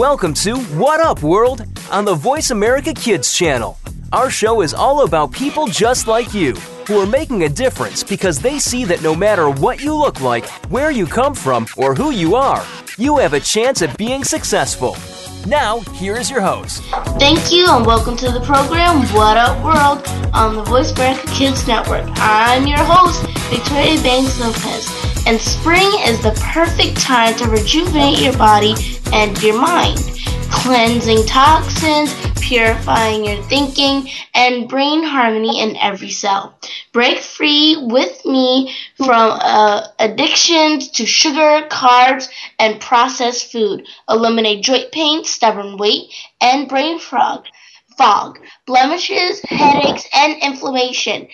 Welcome to What Up World on the Voice America Kids channel. Our show is all about people just like you who are making a difference because they see that no matter what you look like, where you come from, or who you are, you have a chance at being successful. Now, here is your host. Thank you and welcome to the program What Up World on the Voice America Kids Network. I'm your host, Victoria Baynes Lopez. And spring is the perfect time to rejuvenate your body and your mind, cleansing toxins, purifying your thinking, and brain harmony in every cell. Break free with me from uh, addictions to sugar, carbs, and processed food. Eliminate joint pain, stubborn weight, and brain fog fog, blemishes, headaches, and inflammation.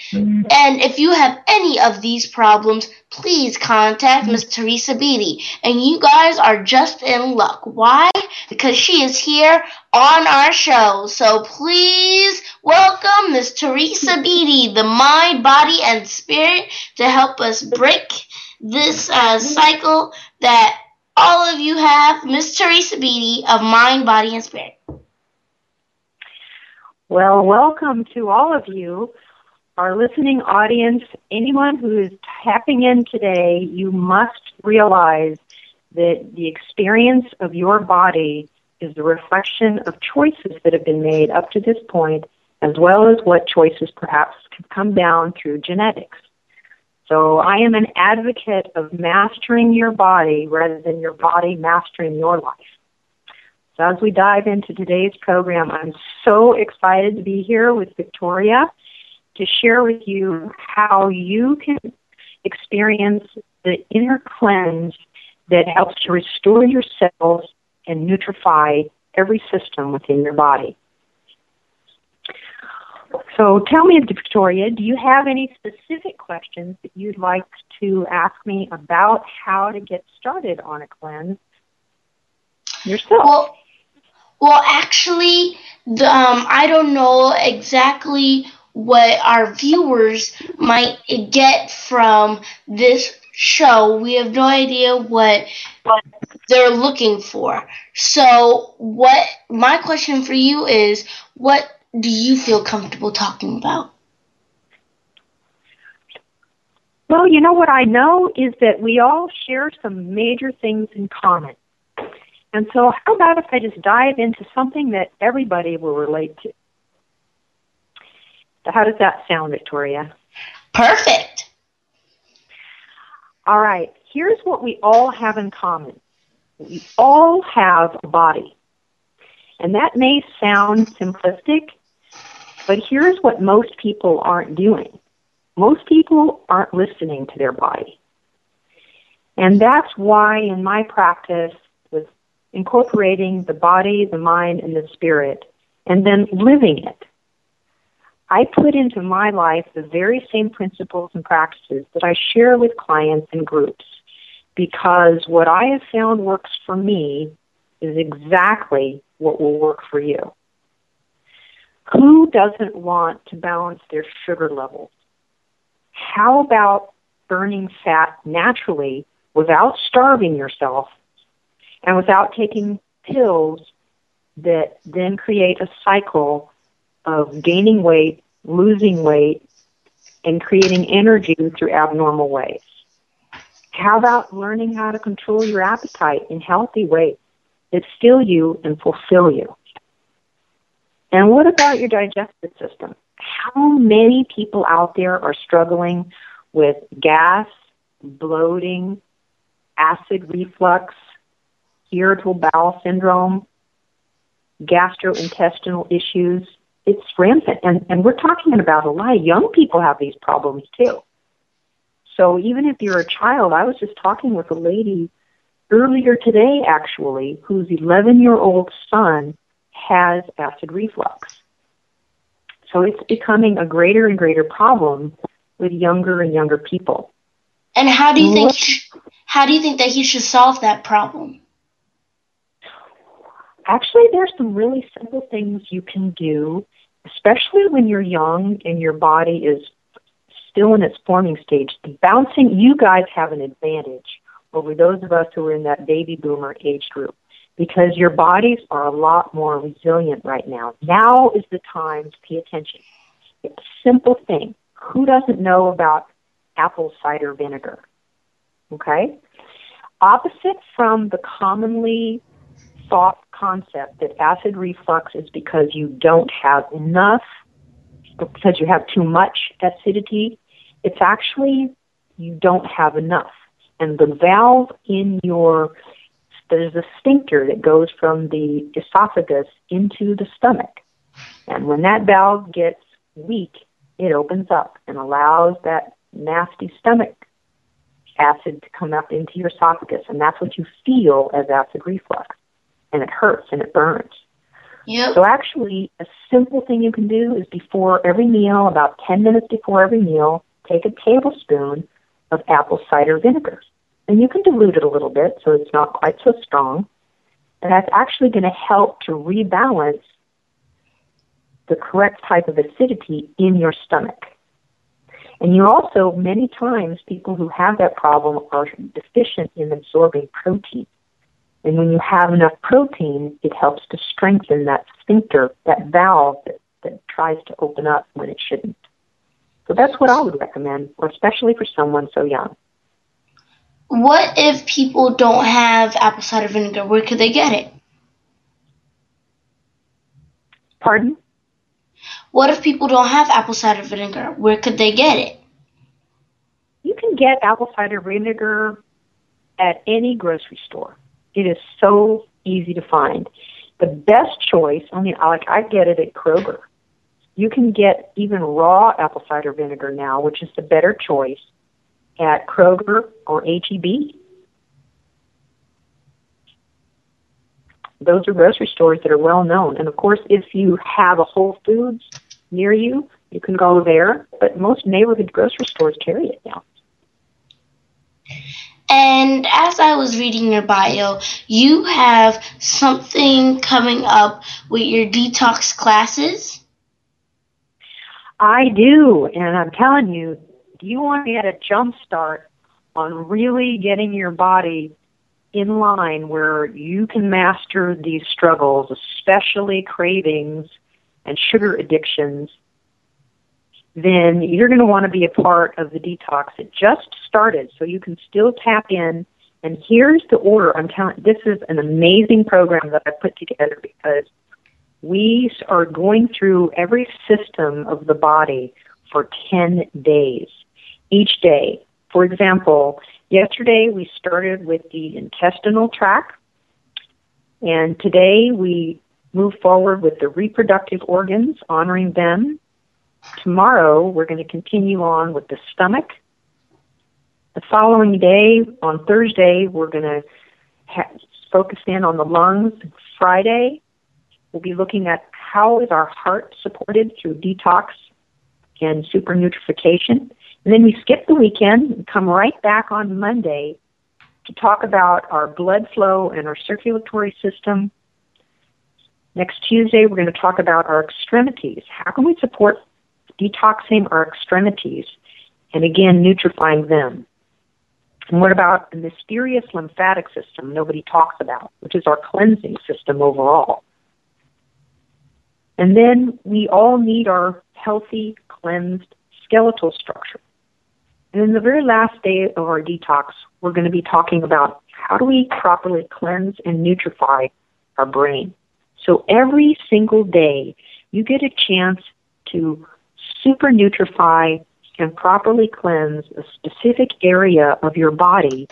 And if you have any of these problems, please contact Miss Teresa Beatty. And you guys are just in luck. Why? Because she is here on our show. So please welcome Miss Teresa Beatty, the mind, body, and spirit, to help us break this uh, cycle that all of you have. Miss Teresa Beatty of Mind, Body, and Spirit. Well, welcome to all of you, our listening audience. Anyone who is tapping in today, you must realize that the experience of your body is the reflection of choices that have been made up to this point, as well as what choices perhaps could come down through genetics. So I am an advocate of mastering your body rather than your body mastering your life. So as we dive into today's program, I'm so excited to be here with Victoria to share with you how you can experience the inner cleanse that helps to restore your cells and nutrify every system within your body. So tell me, Victoria, do you have any specific questions that you'd like to ask me about how to get started on a cleanse yourself? Well, well, actually, the, um, I don't know exactly what our viewers might get from this show. We have no idea what they're looking for. So, what my question for you is, what do you feel comfortable talking about? Well, you know what I know is that we all share some major things in common. And so, how about if I just dive into something that everybody will relate to? So how does that sound, Victoria? Perfect. All right, here's what we all have in common we all have a body. And that may sound simplistic, but here's what most people aren't doing most people aren't listening to their body. And that's why, in my practice, incorporating the body, the mind, and the spirit, and then living it, I put into my life the very same principles and practices that I share with clients and groups because what I have found works for me is exactly what will work for you. Who doesn't want to balance their sugar levels? How about burning fat naturally without starving yourself and without taking pills that then create a cycle of gaining weight, losing weight, and creating energy through abnormal ways. How about learning how to control your appetite in healthy ways that fill you and fulfill you? And what about your digestive system? How many people out there are struggling with gas, bloating, acid reflux, irritable bowel syndrome, gastrointestinal issues, it's rampant. And, and we're talking about a lot of young people have these problems too. So even if you're a child, I was just talking with a lady earlier today actually, whose 11 year old son has acid reflux. So it's becoming a greater and greater problem with younger and younger people. And how do you think how do you think that he should solve that problem? Actually, there's some really simple things you can do, especially when you're young and your body is still in its forming stage. The bouncing, you guys have an advantage over those of us who are in that baby boomer age group because your bodies are a lot more resilient right now. Now is the time to pay attention. It's a simple thing. Who doesn't know about apple cider vinegar? Okay? Opposite from the commonly thought concept that acid reflux is because you don't have enough, because you have too much acidity, it's actually you don't have enough. And the valve in your there's a sphincter that goes from the esophagus into the stomach. And when that valve gets weak, it opens up and allows that nasty stomach acid to come up into your esophagus. And that's what you feel as acid reflux. And it hurts and it burns. Yep. So actually, a simple thing you can do is before every meal, about 10 minutes before every meal, take a tablespoon of apple cider vinegar and you can dilute it a little bit so it's not quite so strong. And that's actually going to help to rebalance the correct type of acidity in your stomach. And you also, many times, people who have that problem are deficient in absorbing protein. And when you have enough protein, it helps to strengthen that sphincter, that valve that, that tries to open up when it shouldn't. So that's what I would recommend, especially for someone so young. What if people don't have apple cider vinegar? Where could they get it? Pardon? What if people don't have apple cider vinegar? Where could they get it? You can get apple cider vinegar at any grocery store. It is so easy to find. The best choice, I mean, like I get it at Kroger. You can get even raw apple cider vinegar now, which is the better choice at Kroger or HEB. Those are grocery stores that are well known. And of course, if you have a Whole Foods near you, you can go there. But most neighborhood grocery stores carry it now. And as I was reading your bio, you have something coming up with your detox classes? I do, and I'm telling you, do you want to get a jump start on really getting your body in line where you can master these struggles, especially cravings and sugar addictions, then you're going to want to be a part of the detox. It just started, so you can still tap in. And here's the order. I'm telling this is an amazing program that I put together because we are going through every system of the body for 10 days each day. For example, yesterday we started with the intestinal tract, and today we move forward with the reproductive organs, honoring them. Tomorrow we're going to continue on with the stomach. The following day, on Thursday, we're going to ha- focus in on the lungs. Friday, we'll be looking at how is our heart supported through detox and super nutrification. And then we skip the weekend and come right back on Monday to talk about our blood flow and our circulatory system. Next Tuesday, we're going to talk about our extremities. How can we support detoxing our extremities and again, nutrifying them? And what about the mysterious lymphatic system nobody talks about, which is our cleansing system overall? And then we all need our healthy, cleansed skeletal structure. And in the very last day of our detox, we're going to be talking about how do we properly cleanse and nutrify our brain. So every single day, you get a chance to super nutrify and properly cleanse a specific area of your body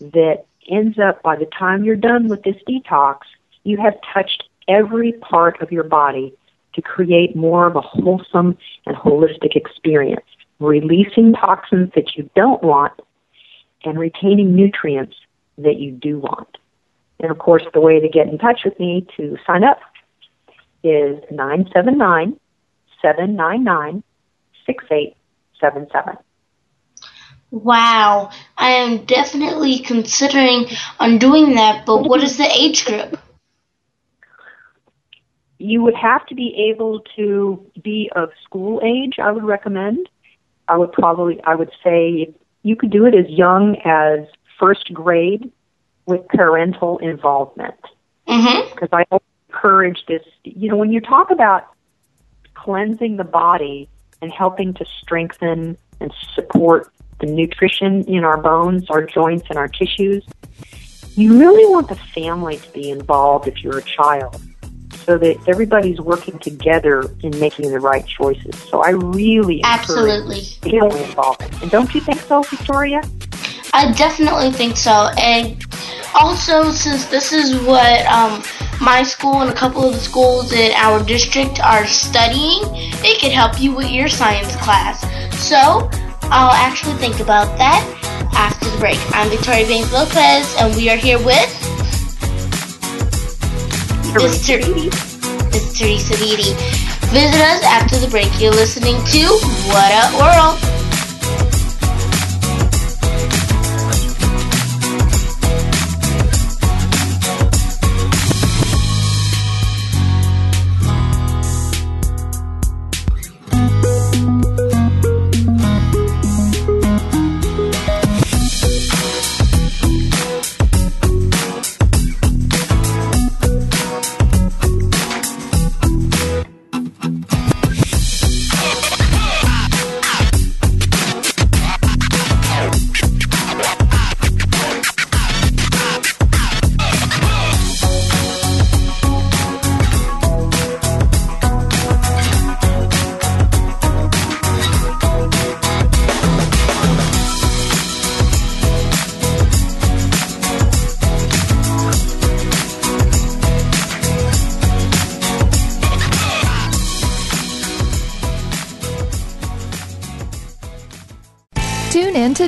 that ends up by the time you're done with this detox, you have touched every part of your body to create more of a wholesome and holistic experience releasing toxins that you don't want, and retaining nutrients that you do want. And of course, the way to get in touch with me to sign up is 979 799 6877. Wow, I am definitely considering on doing that, but what is the age group? You would have to be able to be of school age, I would recommend. I would probably I would say you could do it as young as first grade with parental involvement. Mm-hmm. Because I encourage this. You know, when you talk about cleansing the body and helping to strengthen and support the nutrition in our bones, our joints, and our tissues, you really want the family to be involved if you're a child so that everybody's working together in making the right choices. So I really Absolutely. family involvement. And don't you think so, Victoria? I definitely think so. And also, since this is what um, my school and a couple of the schools in our district are studying, it could help you with your science class. So, I'll actually think about that after the break. I'm Victoria Baynes Lopez, and we are here with Miss Teresa Beatty. Visit us after the break. You're listening to What Up World.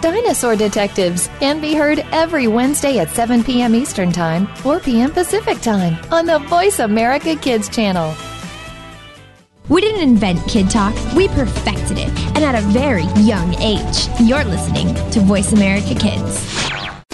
Dinosaur Detectives can be heard every Wednesday at 7 p.m. Eastern Time, 4 p.m. Pacific Time on the Voice America Kids channel. We didn't invent Kid Talk, we perfected it, and at a very young age. You're listening to Voice America Kids.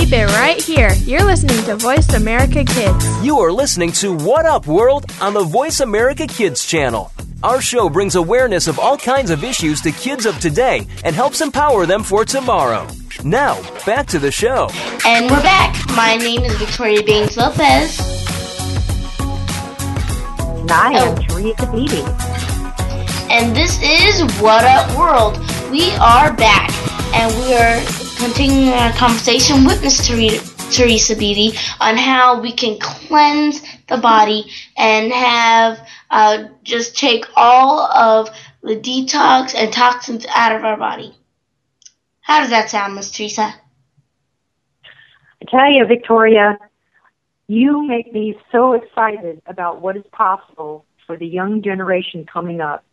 Keep it right here. You're listening to Voice America Kids. You are listening to What Up World on the Voice America Kids channel. Our show brings awareness of all kinds of issues to kids of today and helps empower them for tomorrow. Now, back to the show. And we're back. My name is Victoria Baynes Lopez. Oh. And I am Oh. Teresa Beatty. and this is What Up World. We are back, and we are continuing our conversation with Miss Tere- Teresa Beatty on how we can cleanse the body and have uh, just take all of the detox and toxins out of our body. How does that sound, Miss Teresa? I tell you, Victoria, you make me so excited about what is possible for the young generation coming up.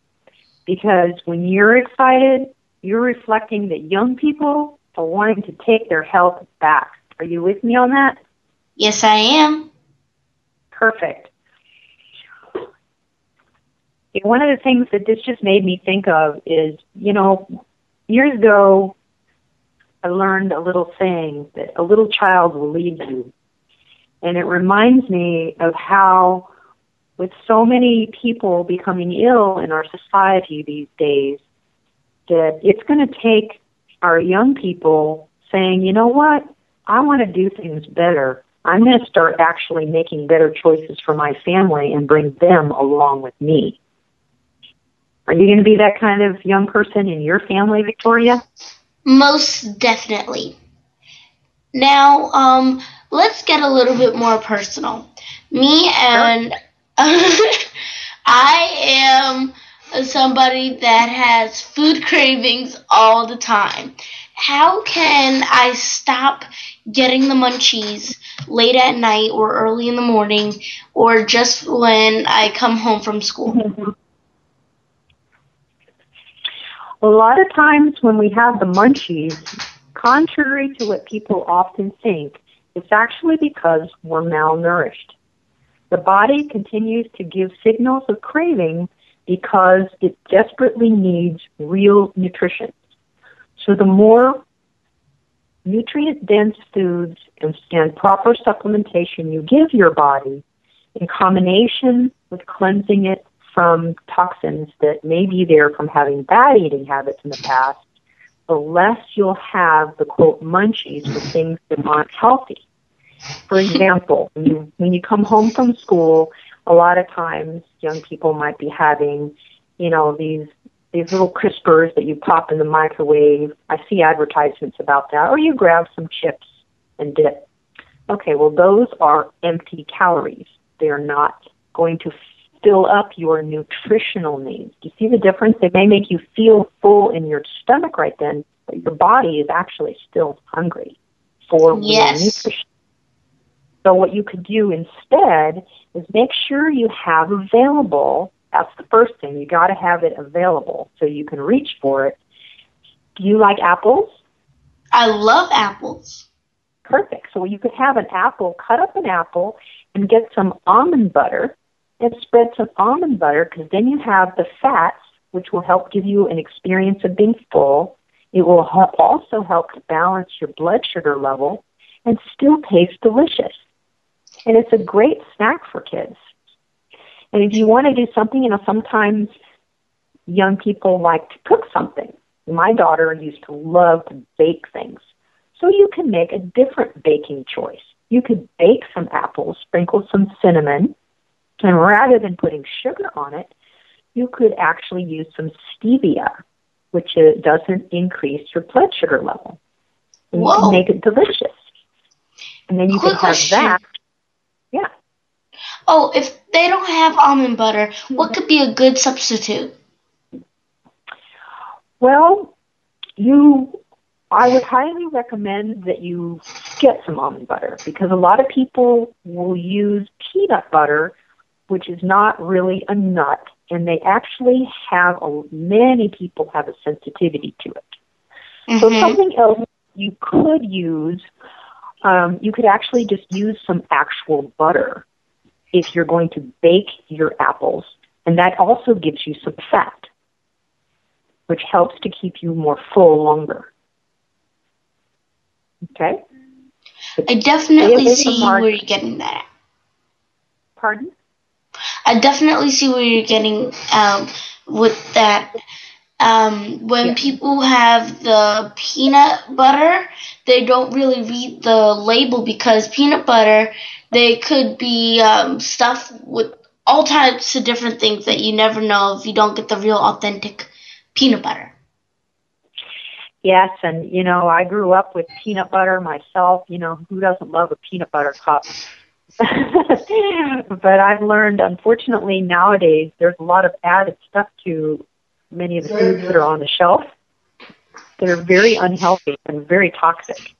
Because when you're excited, you're reflecting that young people are wanting to take their health back. Are you with me on that? Yes, I am. Perfect. One of the things that this just made me think of is, you know, years ago, I learned a little saying that a little child will lead you. And it reminds me of how, with so many people becoming ill in our society these days, that it's going to take our young people saying, you know what, I want to do things better. I'm going to start actually making better choices for my family and bring them along with me. Are you going to be that kind of young person in your family, Victoria? Most definitely. Now, um, let's get a little bit more personal. Me and I am somebody that has food cravings all the time. How can I stop getting the munchies late at night or early in the morning or just when I come home from school? A lot of times when we have the munchies, contrary to what people often think, it's actually because we're malnourished. The body continues to give signals of craving because it desperately needs real nutrition. So the more nutrient dense foods and, and proper supplementation you give your body in combination with cleansing it from toxins that may be there from having bad eating habits in the past, the less you'll have the quote munchies for things that aren't healthy. For example, when you, when you come home from school, a lot of times young people might be having, you know, these these little crispers that you pop in the microwave. I see advertisements about that. Or you grab some chips and dip. Okay, well those are empty calories. They're not going to fill up your nutritional needs. Do you see the difference? They may make you feel full in your stomach right then, but your body is actually still hungry for yes. nutrition. So what you could do instead is make sure you have available, that's the first thing, you gotta have it available so you can reach for it. Do you like apples? I love apples. Perfect. So you could have an apple, cut up an apple, and get some almond butter and spread some almond butter because then you have the fats, which will help give you an experience of being full. It will also help to balance your blood sugar level and still taste delicious. And it's a great snack for kids. And if you want to do something, you know, sometimes young people like to cook something. My daughter used to love to bake things. So you can make a different baking choice. You could bake some apples, sprinkle some cinnamon, and rather than putting sugar on it, you could actually use some stevia, which doesn't increase your blood sugar level. And you can make it delicious. And then you Quick can have question. that. Yeah. Oh, if they don't have almond butter, what could be a good substitute? Well, you, I would highly recommend that you get some almond butter because a lot of people will use peanut butter, which is not really a nut, and they actually have a, many people have a sensitivity to it. So Mhm. something else you could use, um, you could actually just use some actual butter if you're going to bake your apples, and that also gives you some fat, which helps to keep you more full longer. Okay? I definitely It is a see mark- where you're getting that. Pardon? I definitely see where you're getting um, with that. Um, when Yeah. people have the peanut butter, they don't really read the label because peanut butter, they could be um, stuffed with all types of different things that you never know if you don't get the real authentic peanut butter. Yes, and you know, I grew up with peanut butter myself. You know, who doesn't love a peanut butter cup? but I've learned, unfortunately, nowadays there's a lot of added stuff to many of the foods that are on the shelf that are very unhealthy and very toxic.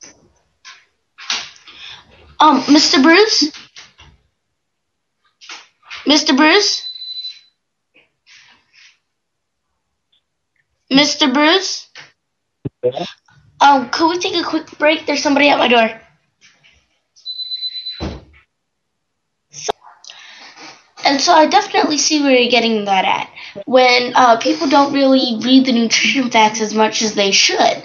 Um, Mr. Bruce? Mr. Bruce? Mr. Bruce? Um, could we take a quick break? There's somebody at my door. So, and so I definitely see where you're getting that at. When uh, people don't really read the nutrition facts as much as they should.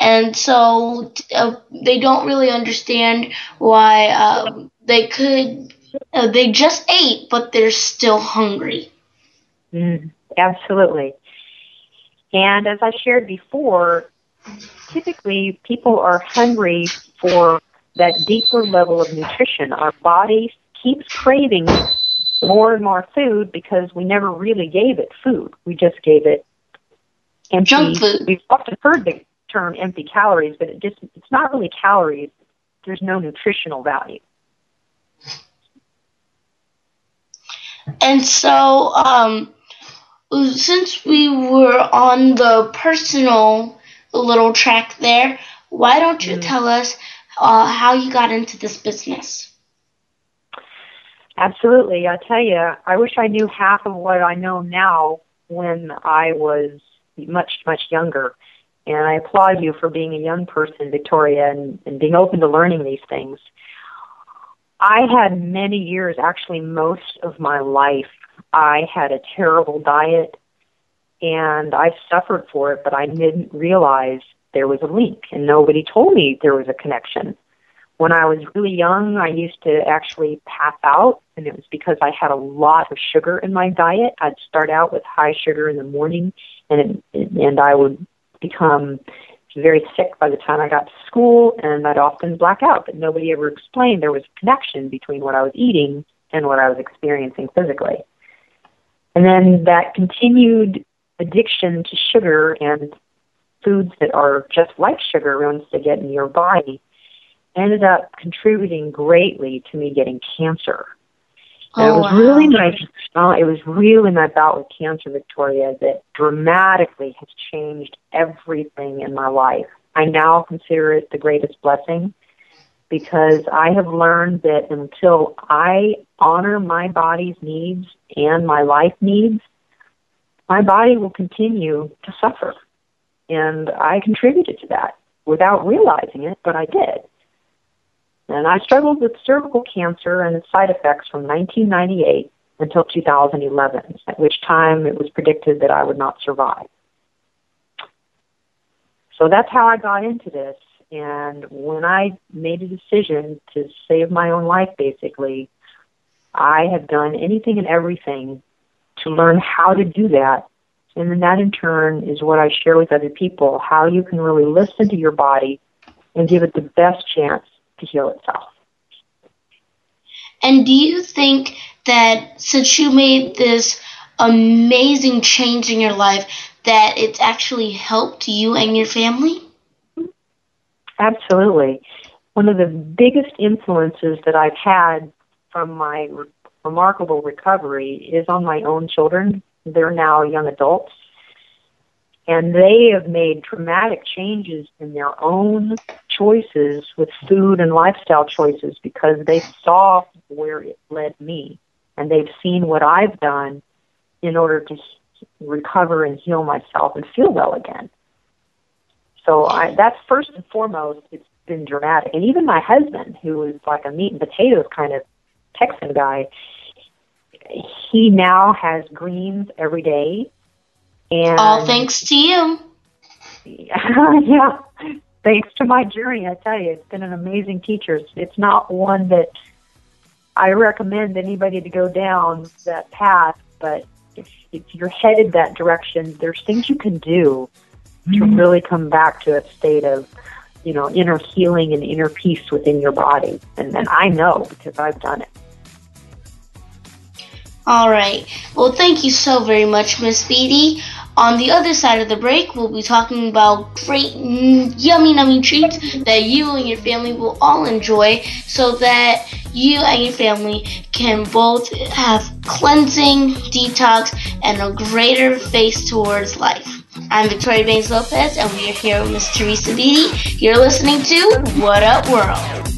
And so uh, they don't really understand why um, they could, uh, they just ate, but they're still hungry. Mm, absolutely. And as I shared before, typically people are hungry for that deeper level of nutrition. Our body keeps craving more and more food because we never really gave it food. We just gave it empty. Junk food. We've often heard the term empty calories, but it just it's not really calories. There's no nutritional value. And so, um, since we were on the personal little track there, why don't you mm. tell us uh, how you got into this business? Absolutely. I tell you, I wish I knew half of what I know now when I was much, much younger. And I applaud you for being a young person, Victoria, and, and being open to learning these things. I had many years, actually most of my life, I had a terrible diet and I suffered for it, but I didn't realize there was a link and nobody told me there was a connection. When I was really young, I used to actually pass out and it was because I had a lot of sugar in my diet. I'd start out with high sugar in the morning and it, and I would become very sick by the time I got to school and I'd often black out, but nobody ever explained there was a connection between what I was eating and what I was experiencing physically. And then that continued addiction to sugar and foods that are just like sugar once they get in your body ended up contributing greatly to me getting cancer. And oh, it was wow. really my uh, it was really my bout with cancer, Victoria, that dramatically has changed everything in my life. I now consider it the greatest blessing because I have learned that until I honor my body's needs and my life needs, my body will continue to suffer. And I contributed to that without realizing it, but I did. And I struggled with cervical cancer and its side effects from 1998 until 2011, at which time it was predicted that I would not survive. So that's how I got into this. And when I made a decision to save my own life, basically, I have done anything and everything to learn how to do that. And then that in turn is what I share with other people how you can really listen to your body and give it the best chance to heal itself. And do you think that since you made this amazing change in your life, that it's actually helped you and your family? Absolutely. One of the biggest influences that I've had from my re- remarkable recovery is on my own children. They're now young adults. And they have made dramatic changes in their own choices with food and lifestyle choices because they saw where it led me. And they've seen what I've done in order to recover and heal myself and feel well again. So I, that's first and foremost. It's been dramatic, and even my husband, who is like a meat and potatoes kind of Texan guy, he now has greens every day. And all thanks to you. yeah, thanks to my journey. I tell you, it's been an amazing teacher. It's not one that I recommend anybody to go down that path, but if, if you're headed that direction, there's things you can do to mm-hmm. really come back to a state of, you know, inner healing and inner peace within your body. And, and I know because I've done it. All right. Well, thank you so very much, Miss Beatty. On the other side of the break, we'll be talking about great, yummy, yummy treats that you and your family will all enjoy so that you and your family can both have cleansing, detox, and a greater face towards life. I'm Victoria Baynes Lopez, and we are here with Miss Teresa Beatty. You're listening to What Up World.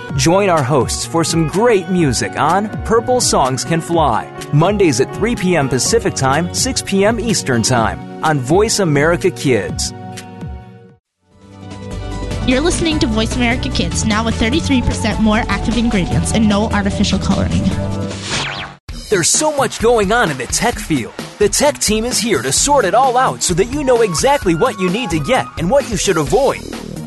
Join our hosts for some great music on Purple Songs Can Fly, Mondays at 3 p.m. Pacific Time, 6 p.m. Eastern Time on Voice America Kids. You're listening to Voice America Kids, now with 33% more active ingredients and no artificial coloring. There's so much going on in the tech field. The tech team is here to sort it all out so that you know exactly what you need to get and what you should avoid.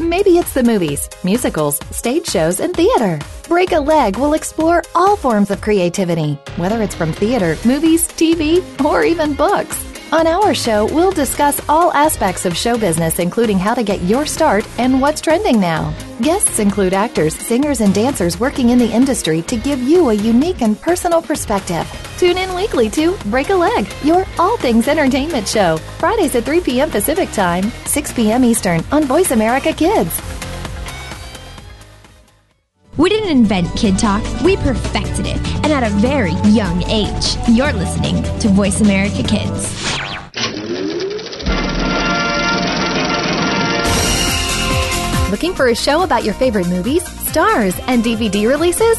Maybe it's the movies, musicals, stage shows, and theater. Break a Leg will explore all forms of creativity, whether it's from theater, movies, TV, or even books. On our show, we'll discuss all aspects of show business, including how to get your start and what's trending now. Guests include actors, singers, and dancers working in the industry to give you a unique and personal perspective. Tune in weekly to Break a Leg, your all things entertainment show, Fridays at 3 p.m. Pacific Time, 6 p.m. Eastern on Voice America Kids. We didn't invent Kid Talk, we perfected it, and at a very young age. You're listening to Voice America Kids. Looking for a show about your favorite movies, stars, and DVD releases?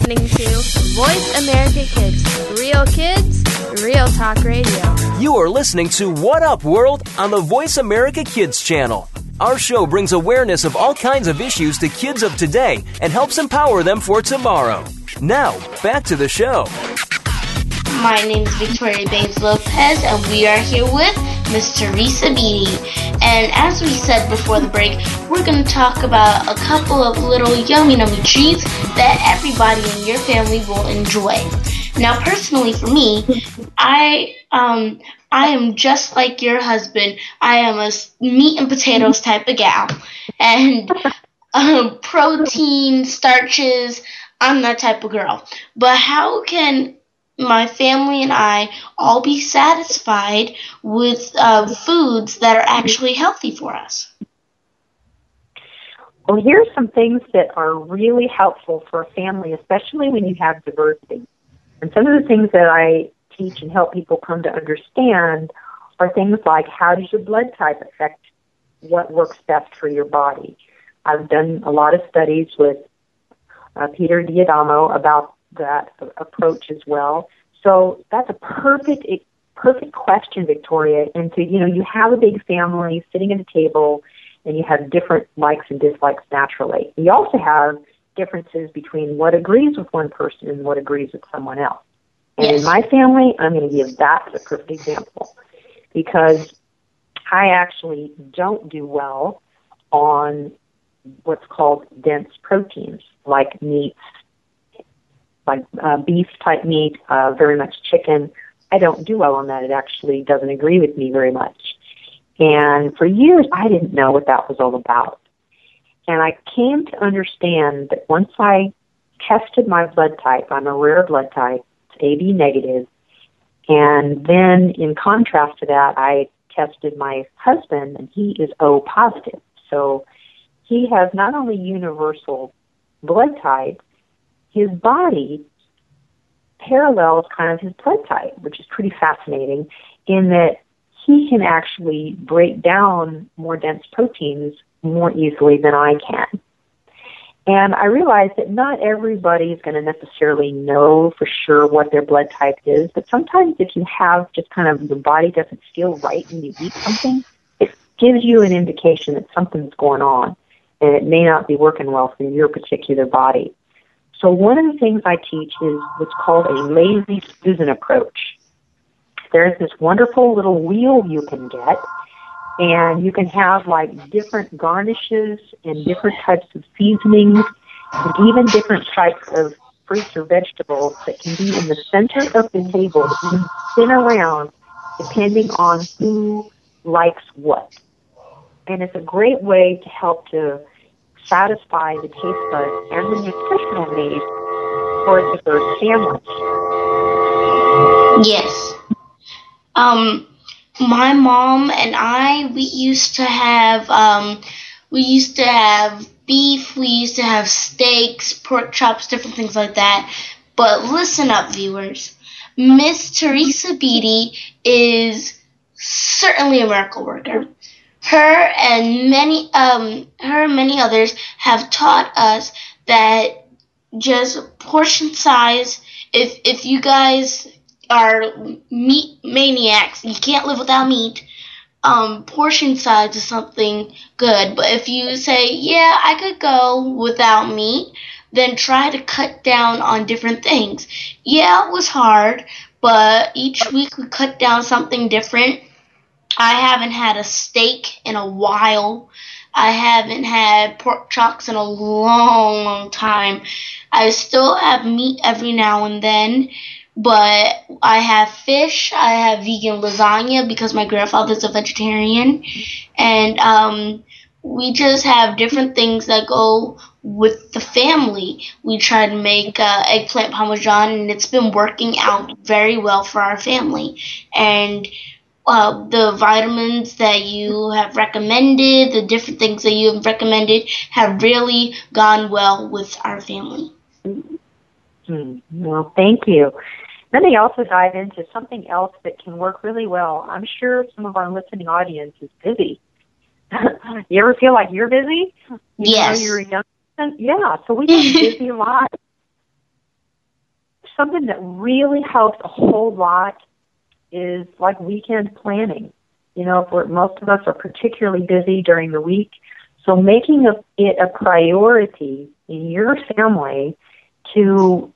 to Voice America Kids. Real kids, real talk radio. You are listening to What Up World on the Voice America Kids channel. Our show brings awareness of all kinds of issues to kids of today and helps empower them for tomorrow. Now, back to the show. My name is Victoria Baynes Lopez, and we are here with Miss Teresa Beatty. And as we said before the break, we're going to talk about a couple of little yummy nummy treats that everybody in your family will enjoy. Now, personally, for me, I um I am just like your husband. I am a meat and potatoes type of gal, and um, protein, starches. I'm that type of girl. But how can my family and I all be satisfied with uh, foods that are actually healthy for us? Well, here's some things that are really helpful for a family, especially when you have diversity. And some of the things that I teach and help people come to understand are things like how does your blood type affect what works best for your body? I've done a lot of studies with uh, Peter D'Adamo about that approach as well. So that's a perfect perfect question, Victoria. And to you know, you have a big family sitting at a table, and you have different likes and dislikes naturally. You also have differences between what agrees with one person and what agrees with someone else. And Yes. in my family, I'm going to give that as a perfect example because I actually don't do well on what's called dense proteins like meats, like uh, beef type meat, uh, very much chicken. I don't do well on that. It actually doesn't agree with me very much. And for years, I didn't know what that was all about. And I came to understand that once I tested my blood type, I'm a rare blood type, it's AB negative. negative, and then in contrast to that, I tested my husband, and he is O positive. So he has not only universal blood type, his body parallels kind of his blood type, which is pretty fascinating in that he can actually break down more dense proteins more easily than I can. And I realized that not everybody is going to necessarily know for sure what their blood type is, but sometimes if you have just kind of the body doesn't feel right when you eat something, it gives you an indication that something's going on and it may not be working well for your particular body. So one of the things I teach is what's called a lazy Susan approach. There's this wonderful little wheel you can get, and you can have like different garnishes and different types of seasonings, and even different types of fruits or vegetables that can be in the center of the table you spin around depending on who likes what. And it's a great way to help to satisfy the taste buds and the nutritional needs for a diverse sandwich. Yes. Um, my mom and I, we used to have, um, we used to have beef, we used to have steaks, pork chops, different things like that. But listen up, viewers. Miss Teresa Beatty is certainly a miracle worker. Her and many, um, her and many others have taught us that just portion size. If if you guys are meat maniacs, you can't live without meat. Um, portion size is something good, but if you say, yeah, I could go without meat, then try to cut down on different things. Yeah, it was hard, but each week we cut down something different. I haven't had a steak in a while. I haven't had pork chops in a long, long time. I still have meat every now and then, but I have fish. I have vegan lasagna because my grandfather's a vegetarian, and um, we just have different things that go with the family. We try to make uh, eggplant parmesan, and it's been working out very well for our family. And uh, the vitamins that you have recommended, the different things that you have recommended, have really gone well with our family. Hmm. Well, thank you. Let me also dive into something else that can work really well. I'm sure some of our listening audience is busy. you ever feel like you're busy? You yes. You're a young person? Yeah, so we have busy lives. Something that really helps a whole lot is like weekend planning. You know, if we're, most of us are particularly busy during the week, so making a, it a priority in your family to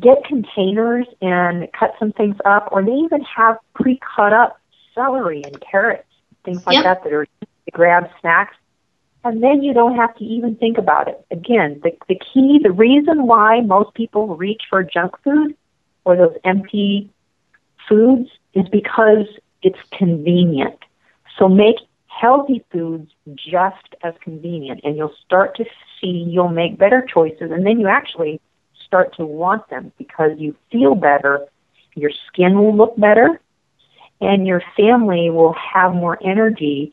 get containers and cut some things up, or they even have pre-cut up celery and carrots, things like Yep. that that are to grab snacks. And then you don't have to even think about it. Again, the, the key, the reason why most people reach for junk food or those empty foods is because it's convenient. So make healthy foods just as convenient and you'll start to see you'll make better choices and then you actually start to want them because you feel better, your skin will look better, and your family will have more energy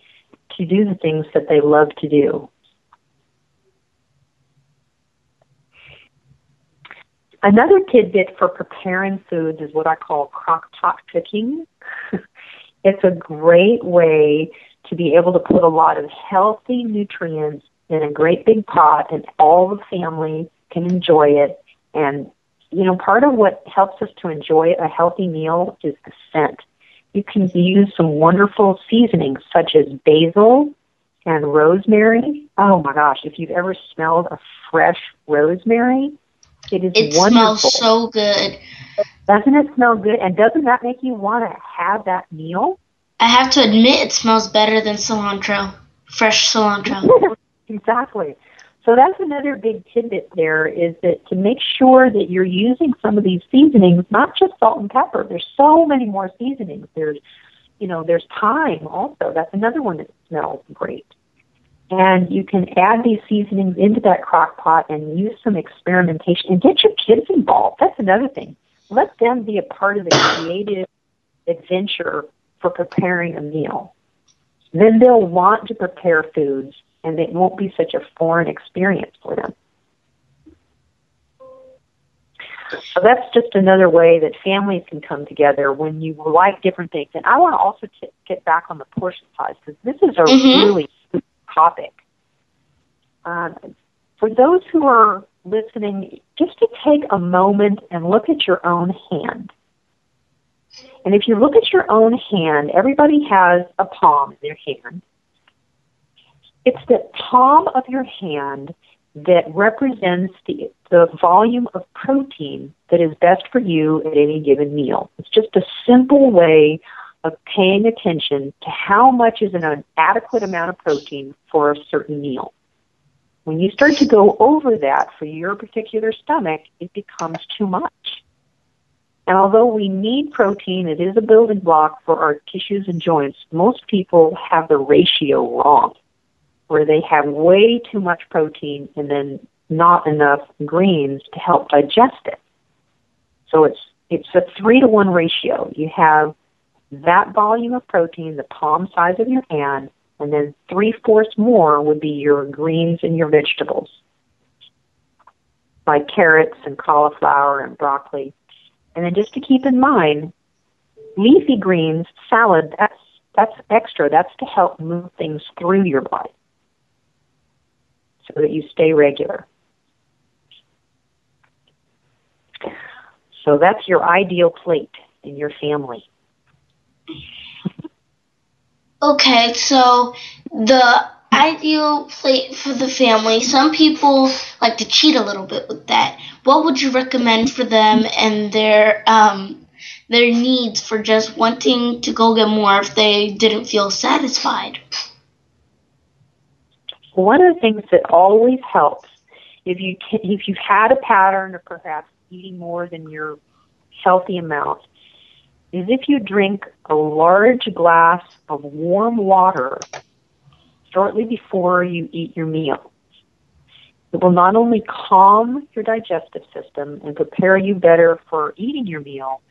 to do the things that they love to do. Another tidbit for preparing foods is what I call crock pot cooking. it's a great way to be able to put a lot of healthy nutrients in a great big pot and all the family can enjoy it. And, you know, part of what helps us to enjoy a healthy meal is the scent. You can use some wonderful seasonings such as basil and rosemary. Oh my gosh, if you've ever smelled a fresh rosemary, it is It wonderful. smells so good. Doesn't it smell good? And doesn't that make you want to have that meal? I have to admit, it smells better than cilantro, fresh cilantro. exactly. So that's another big tidbit there is that to make sure that you're using some of these seasonings, not just salt and pepper. There's so many more seasonings. There's, you know, there's thyme also. That's another one that smells great. And you can add these seasonings into that crock pot and use some experimentation and get your kids involved. That's another thing. Let them be a part of the creative adventure for preparing a meal. Then they'll want to prepare foods and it won't be such a foreign experience for them. So that's just another way that families can come together when you like different things. And I want to also t- get back on the portion size because this is a Mhm. really topic. Um, for those who are listening, just to take a moment and look at your own hand. And if you look at your own hand, everybody has a palm in their hand. It's the palm of your hand that represents the, the volume of protein that is best for you at any given meal. It's just a simple way of paying attention to how much is an adequate amount of protein for a certain meal. When you start to go over that for your particular stomach, it becomes too much. And although we need protein, it is a building block for our tissues and joints. Most people have the ratio wrong, where they have way too much protein and then not enough greens to help digest it. So it's it's a three to one ratio. You have that volume of protein, the palm size of your hand, and then three fourths more would be your greens and your vegetables, like carrots and cauliflower and broccoli. And then just to keep in mind, leafy greens, salad, that's that's extra. That's to help move things through your body so that you stay regular. So that's your ideal plate in your family. Okay, so the ideal plate for the family, some people like to cheat a little bit with that. What would you recommend for them and their um, their needs for just wanting to go get more if they didn't feel satisfied? One of the things that always helps if you if you've had a pattern of perhaps eating more than your healthy amount is if you drink a large glass of warm water shortly before you eat your meal. It will not only calm your digestive system and prepare you better for eating your meal,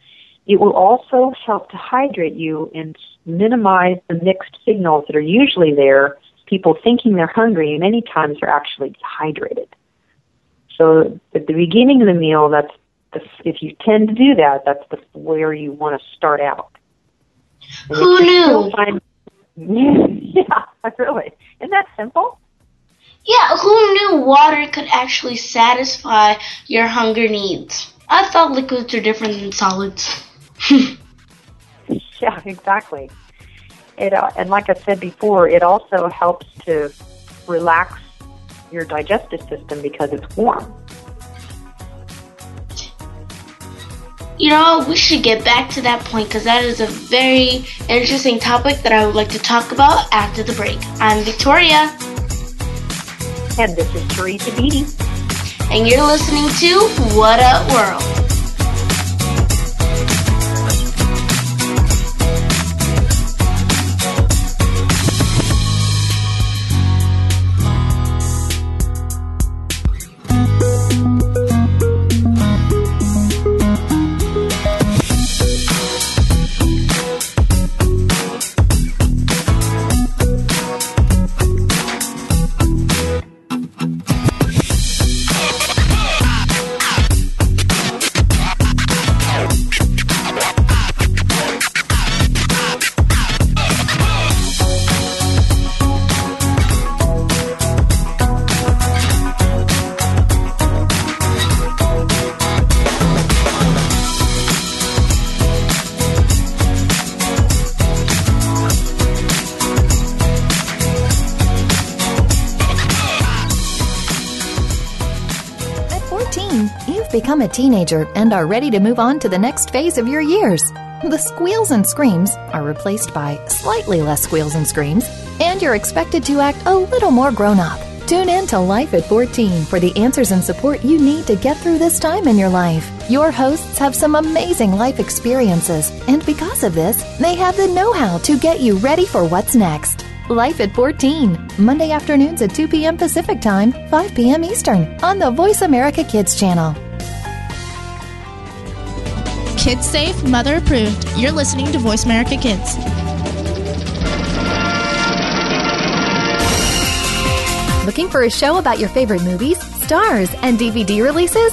it will also help to hydrate you and minimize the mixed signals that are usually there, people thinking they're hungry and many times they're actually dehydrated. So at the beginning of the meal, that's the, if you tend to do that, that's the where you want to start out. And Who knew? Find, yeah, really. Isn't that simple? Yeah, who knew water could actually satisfy your hunger needs? I thought liquids are different than solids. yeah, exactly. It uh, and like I said before, it also helps to relax your digestive system because it's warm. You know, we should get back to that point because that is a very interesting topic that I would like to talk about after the break. I'm Victoria. And this is Teresa Beatty. And you're listening to What Up World. Teenager and are ready to move on to the next phase of your years. The squeals and screams are replaced by slightly less squeals and screams, and you're expected to act a little more grown up. Tune in to Life at 14 for the answers and support you need to get through this time in your life. Your hosts have some amazing life experiences, and because of this, they have the know how to get you ready for what's next. Life at 14, Monday afternoons at 2 p.m. Pacific Time, 5 p.m. Eastern, on the Voice America Kids channel. Kids safe, mother approved. You're listening to Voice America Kids. Looking for a show about your favorite movies, stars, and DVD releases?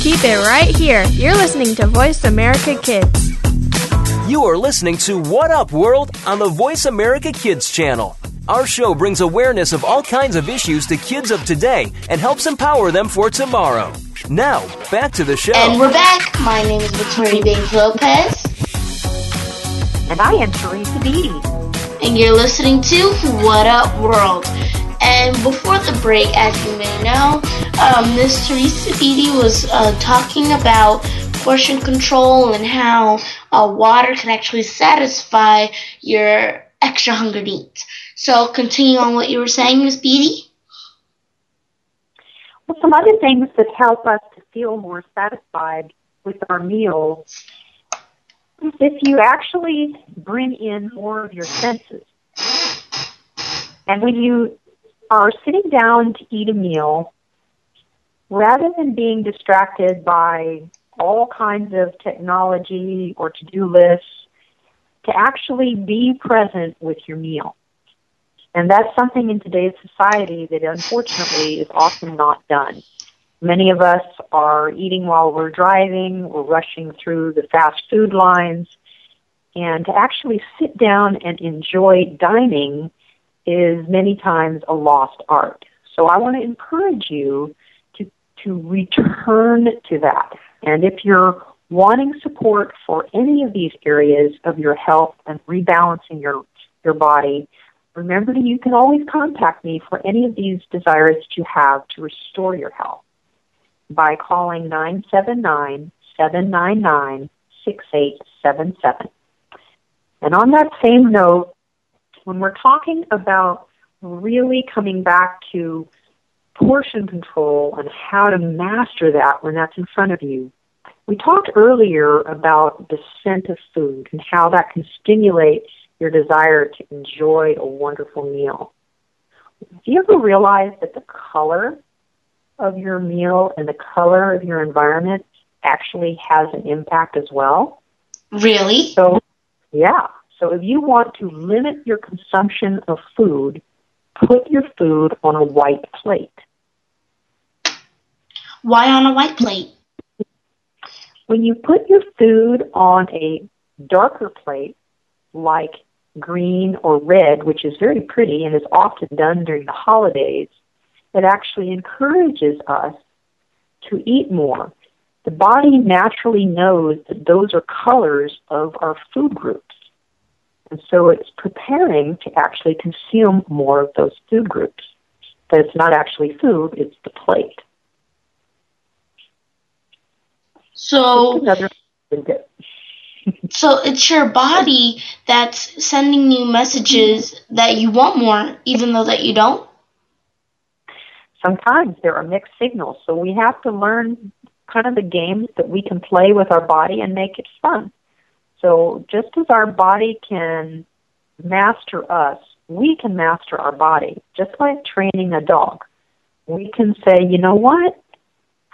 Keep it right here. You're listening to Voice America Kids. You are listening to What Up World on the Voice America Kids channel. Our show brings awareness of all kinds of issues to kids of today and helps empower them for tomorrow. Now, back to the show. And we're back. My name is Victoria Baynes Lopez. And I am Teresa Beatty. And you're listening to What Up World. And before the break, as you may know, um, Miss Teresa Beatty was uh, talking about portion control and how uh, water can actually satisfy your extra hunger needs. So continue on what you were saying, Miss Beatty. Well, some other things that help us to feel more satisfied with our meals is if you actually bring in more of your senses. And when you are sitting down to eat a meal, rather than being distracted by all kinds of technology or to-do lists, to actually be present with your meal. And that's something in today's society that unfortunately is often not done. Many of us are eating while we're driving, we're rushing through the fast food lines, and to actually sit down and enjoy dining is many times a lost art. So I want to encourage you to, return to that. And if you're wanting support for any of these areas of your health and rebalancing your, your body, Remember, that you can always contact me for any of these desires that you have to restore your health by calling 979 799 6877. And on that same note, when we're talking about really coming back to portion control and how to master that when that's in front of you, we talked earlier about the scent of food and how that can stimulate your desire to enjoy a wonderful meal. Do you ever realize that the color of your meal and the color of your environment actually has an impact as well? Really? So, yeah. So if you want to limit your consumption of food, put your food on a white plate. Why on a white plate? When you put your food on a darker plate, like green or red, which is very pretty and is often done during the holidays, it actually encourages us to eat more. The body naturally knows that those are colors of our food groups. And so it's preparing to actually consume more of those food groups. But it's not actually food, it's the plate. So, so it's your body that's sending you messages that you want more, even though that you don't. Sometimes there are mixed signals, so we have to learn kind of the games that we can play with our body and make it fun. So just as our body can master us, we can master our body, just like training a dog. We can say, you know what?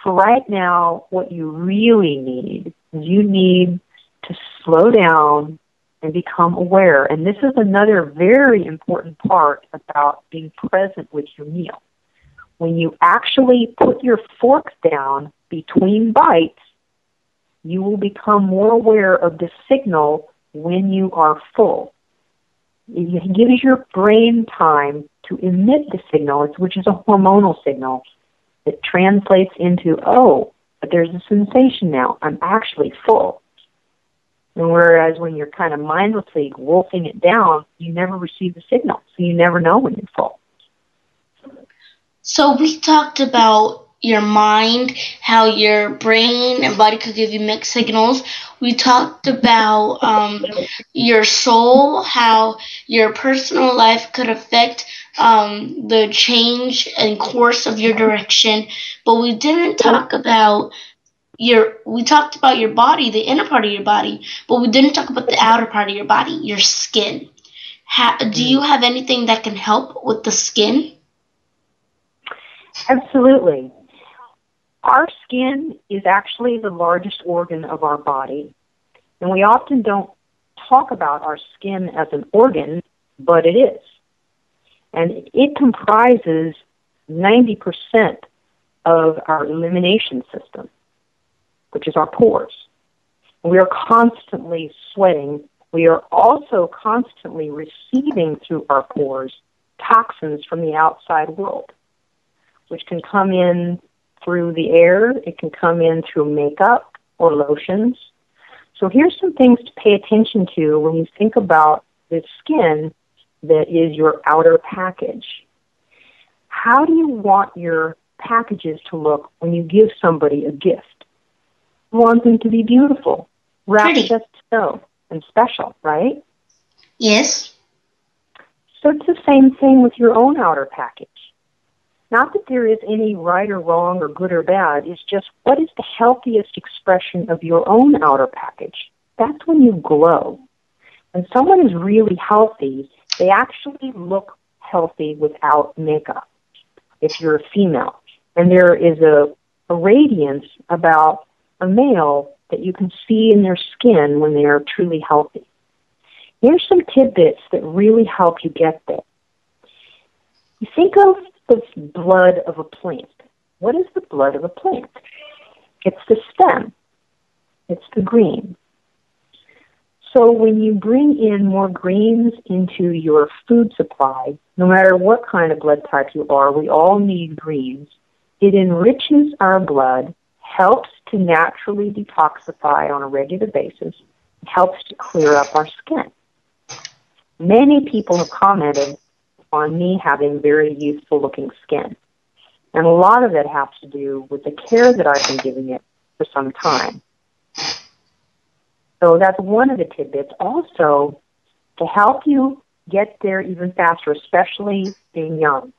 For right now, what you really need is you need to slow down and become aware. And this is another very important part about being present with your meal. When you actually put your fork down between bites, you will become more aware of the signal when you are full. It gives your brain time to emit the signal, which is a hormonal signal that translates into, oh, but there's a sensation now. I'm actually full. And whereas when you're kind of mindlessly wolfing it down, you never receive the signal. So you never know when you're full. So we talked about your mind, how your brain and body could give you mixed signals. We talked about um, your soul, how your personal life could affect um, the change and course of your direction. But we didn't talk about your we talked about your body, the inner part of your body, but we didn't talk about the outer part of your body, your skin. Ha, do you have anything that can help with the skin? Absolutely. Our skin is actually the largest organ of our body, and we often don't talk about our skin as an organ, but it is. And it comprises 90% of our elimination system which is our pores. We are constantly sweating. We are also constantly receiving through our pores toxins from the outside world, which can come in through the air, it can come in through makeup or lotions. So here's some things to pay attention to when you think about the skin that is your outer package. How do you want your packages to look when you give somebody a gift? You want them to be beautiful, wrapped Pretty. just so, and special, right? Yes. So it's the same thing with your own outer package. Not that there is any right or wrong or good or bad, it's just what is the healthiest expression of your own outer package? That's when you glow. When someone is really healthy, they actually look healthy without makeup, if you're a female. And there is a, a radiance about a male that you can see in their skin when they are truly healthy. Here's some tidbits that really help you get there. You think of the blood of a plant. What is the blood of a plant? It's the stem. It's the green. So when you bring in more greens into your food supply, no matter what kind of blood type you are, we all need greens. It enriches our blood, helps to naturally detoxify on a regular basis, helps to clear up our skin. Many people have commented on me having very youthful looking skin. And a lot of it has to do with the care that I've been giving it for some time. So that's one of the tidbits. Also, to help you get there even faster, especially being young.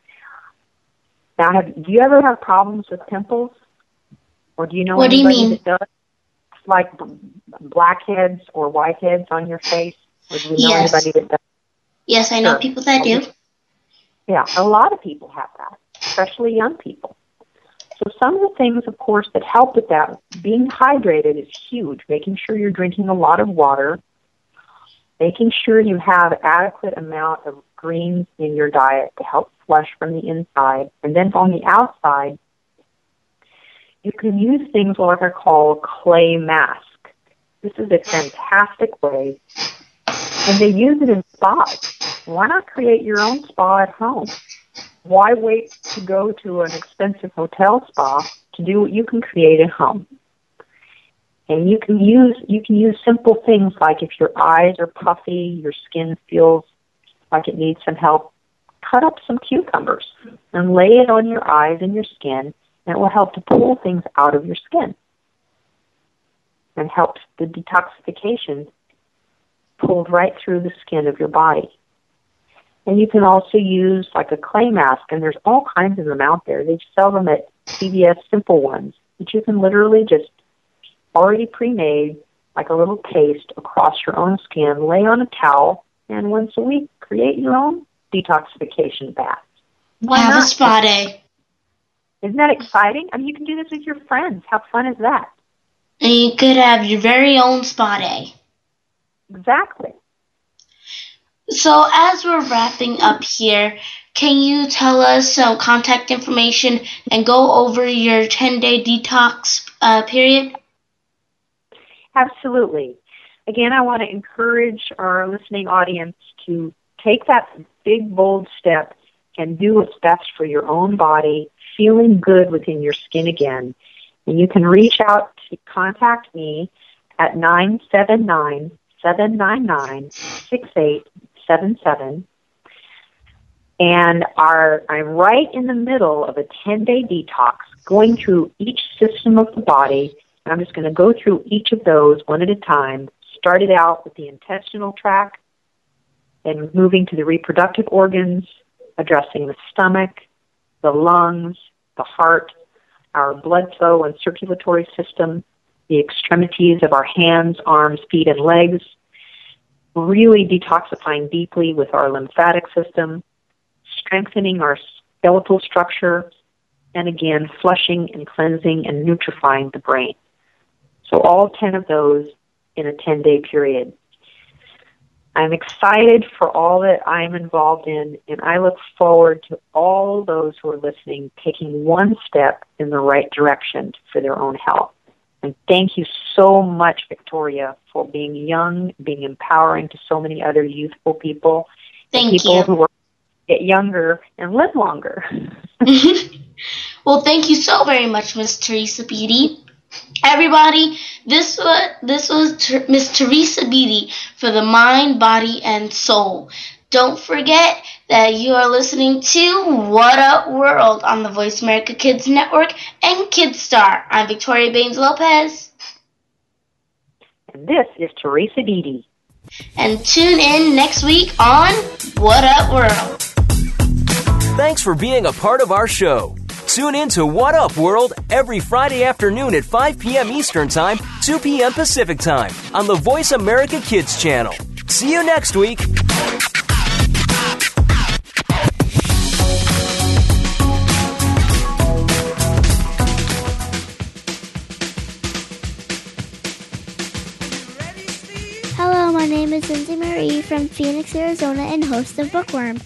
Now, have, do you ever have problems with pimples? Or do you know What do you anybody mean? that does? Like blackheads or whiteheads on your face? Or do you know Yes. anybody that does? Yes, I know Sure. people that do. Yeah, a lot of people have that, especially young people. So some of the things, of course, that help with that, being hydrated is huge. Making sure you're drinking a lot of water, making sure you have adequate amount of greens in your diet to help flush from the inside, and then on the outside, you can use things like I call clay mask. This is a fantastic way, and they use it in spas. Why not create your own spa at home? Why wait to go to an expensive hotel spa to do what you can create at home? And you can use you can use simple things like if your eyes are puffy, your skin feels like it needs some help, cut up some cucumbers and lay it on your eyes and your skin, and it will help to pull things out of your skin and helps the detoxification pulled right through the skin of your body. And you can also use like a clay mask, and there's all kinds of them out there. They sell them at CVS Simple Ones, that you can literally just already pre-made, like a little paste across your own skin, lay on a towel, and once a week create your own detoxification bath. Why Have a spa day. Isn't that exciting? I mean, you can do this with your friends. How fun is that? And you could have your very own spa day. Exactly. So, as we're wrapping up here, can you tell us some contact information and go over your 10 day detox uh, period? Absolutely. Again, I want to encourage our listening audience to take that big, bold step and do what's best for your own body, feeling good within your skin again. And you can reach out to contact me at 979 799 6877. And I'm right in the middle of a 10 day detox, going through each system of the body. And I'm just going to go through each of those one at a time. Started out with the intestinal tract, then moving to the reproductive organs, addressing the stomach, the lungs, the heart, our blood flow and circulatory system, the extremities of our hands, arms, feet, and legs, really detoxifying deeply with our lymphatic system, strengthening our skeletal structure, and again, flushing and cleansing and nutrifying the brain. So all 10 of those in a 10 day period. I'm excited for all that I'm involved in, and I look forward to all those who are listening taking one step in the right direction for their own health. And thank you so much, Victoria, for being young, being empowering to so many other youthful people, Thank people you. who are get younger, and live longer. well, thank you so very much, Miss Teresa Beatty. Everybody, this was this was Ter- Miss Teresa Beatty for the mind, body, and soul. Don't forget that you are listening to What Up World on the Voice America Kids Network and KidStar. I'm Victoria Baynes Lopez. And this is Teresa Beatty. And tune in next week on What Up World. Thanks for being a part of our show. Tune in to What Up World every Friday afternoon at 5 p.m. Eastern Time, 2 p.m. Pacific Time on the Voice America Kids channel. See you next week. Name is Lindsay Marie from Phoenix, Arizona, and host of Bookworm.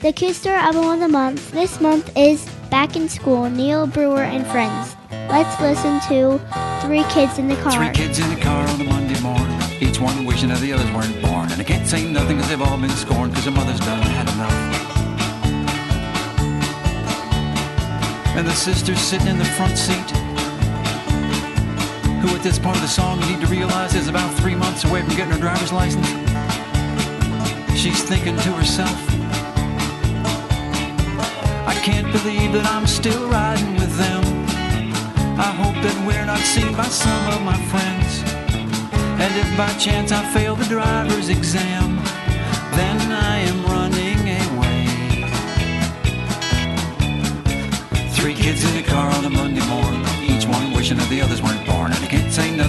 The Kid Star album of the month this month is Back in School, Neil Brewer and Friends. Let's listen to Three Kids in the Car. Three kids in the car on a Monday morning, each one wishing that the others weren't born. And I can't say nothing because they've all been scorned because their mother's done had enough. And the sister's sitting in the front seat, who at this point of the song you need to realize is about three months away from getting her driver's license. She's thinking to herself, I can't believe that I'm still riding with them. I hope that we're not seen by some of my friends. And if by chance I fail the driver's exam,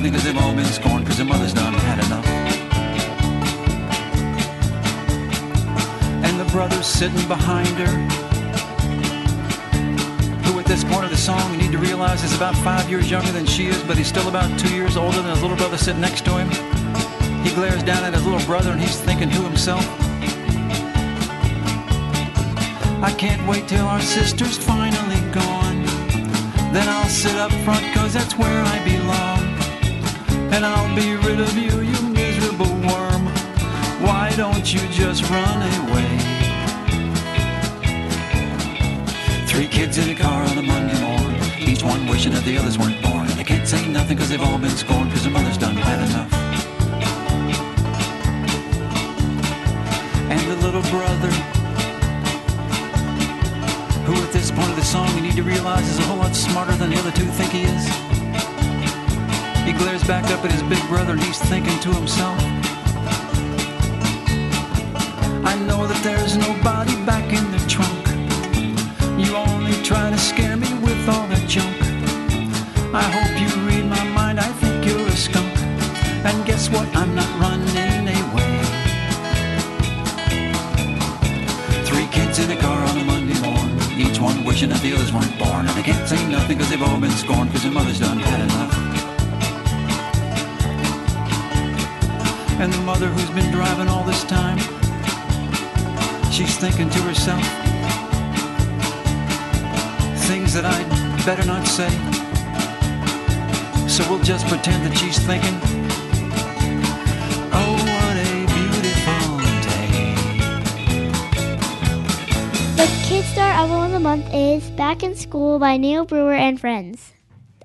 because they've all been scorned because their mother's done had enough. And the brother's sitting behind her who at this point of the song you need to realize is about five years younger than she is, but he's still about two years older than his little brother sitting next to him. He glares down at his little brother and he's thinking to himself, I can't wait till our sister's finally gone. Then I'll sit up front cause that's where I belong. And I'll be rid of you, you miserable worm. Why don't you just run away? Three kids in a car on a Monday morning, each one wishing that the others weren't born. And they can't say nothing because they've all been scorned because their mother's done had enough. And the little brother, who at this point of the song you need to realize is a whole lot smarter than the other two think he is. Glares back up at his big brother and he's thinking to himself, I know that there's nobody back in the trunk. You only try to scare me with all that junk. I hope you read my mind, I think you're a skunk. And guess what? I'm not running away. Three kids in a car on a Monday morning, each one wishing that the others weren't born. And they can't say nothing because they've all been scorned because their mother's done And the mother who's been driving all this time, she's thinking to herself, things that I'd better not say. So we'll just pretend that she's thinking, oh, what a beautiful day. The Kid Star album of the month is Back in School by Neil Brewer and Friends.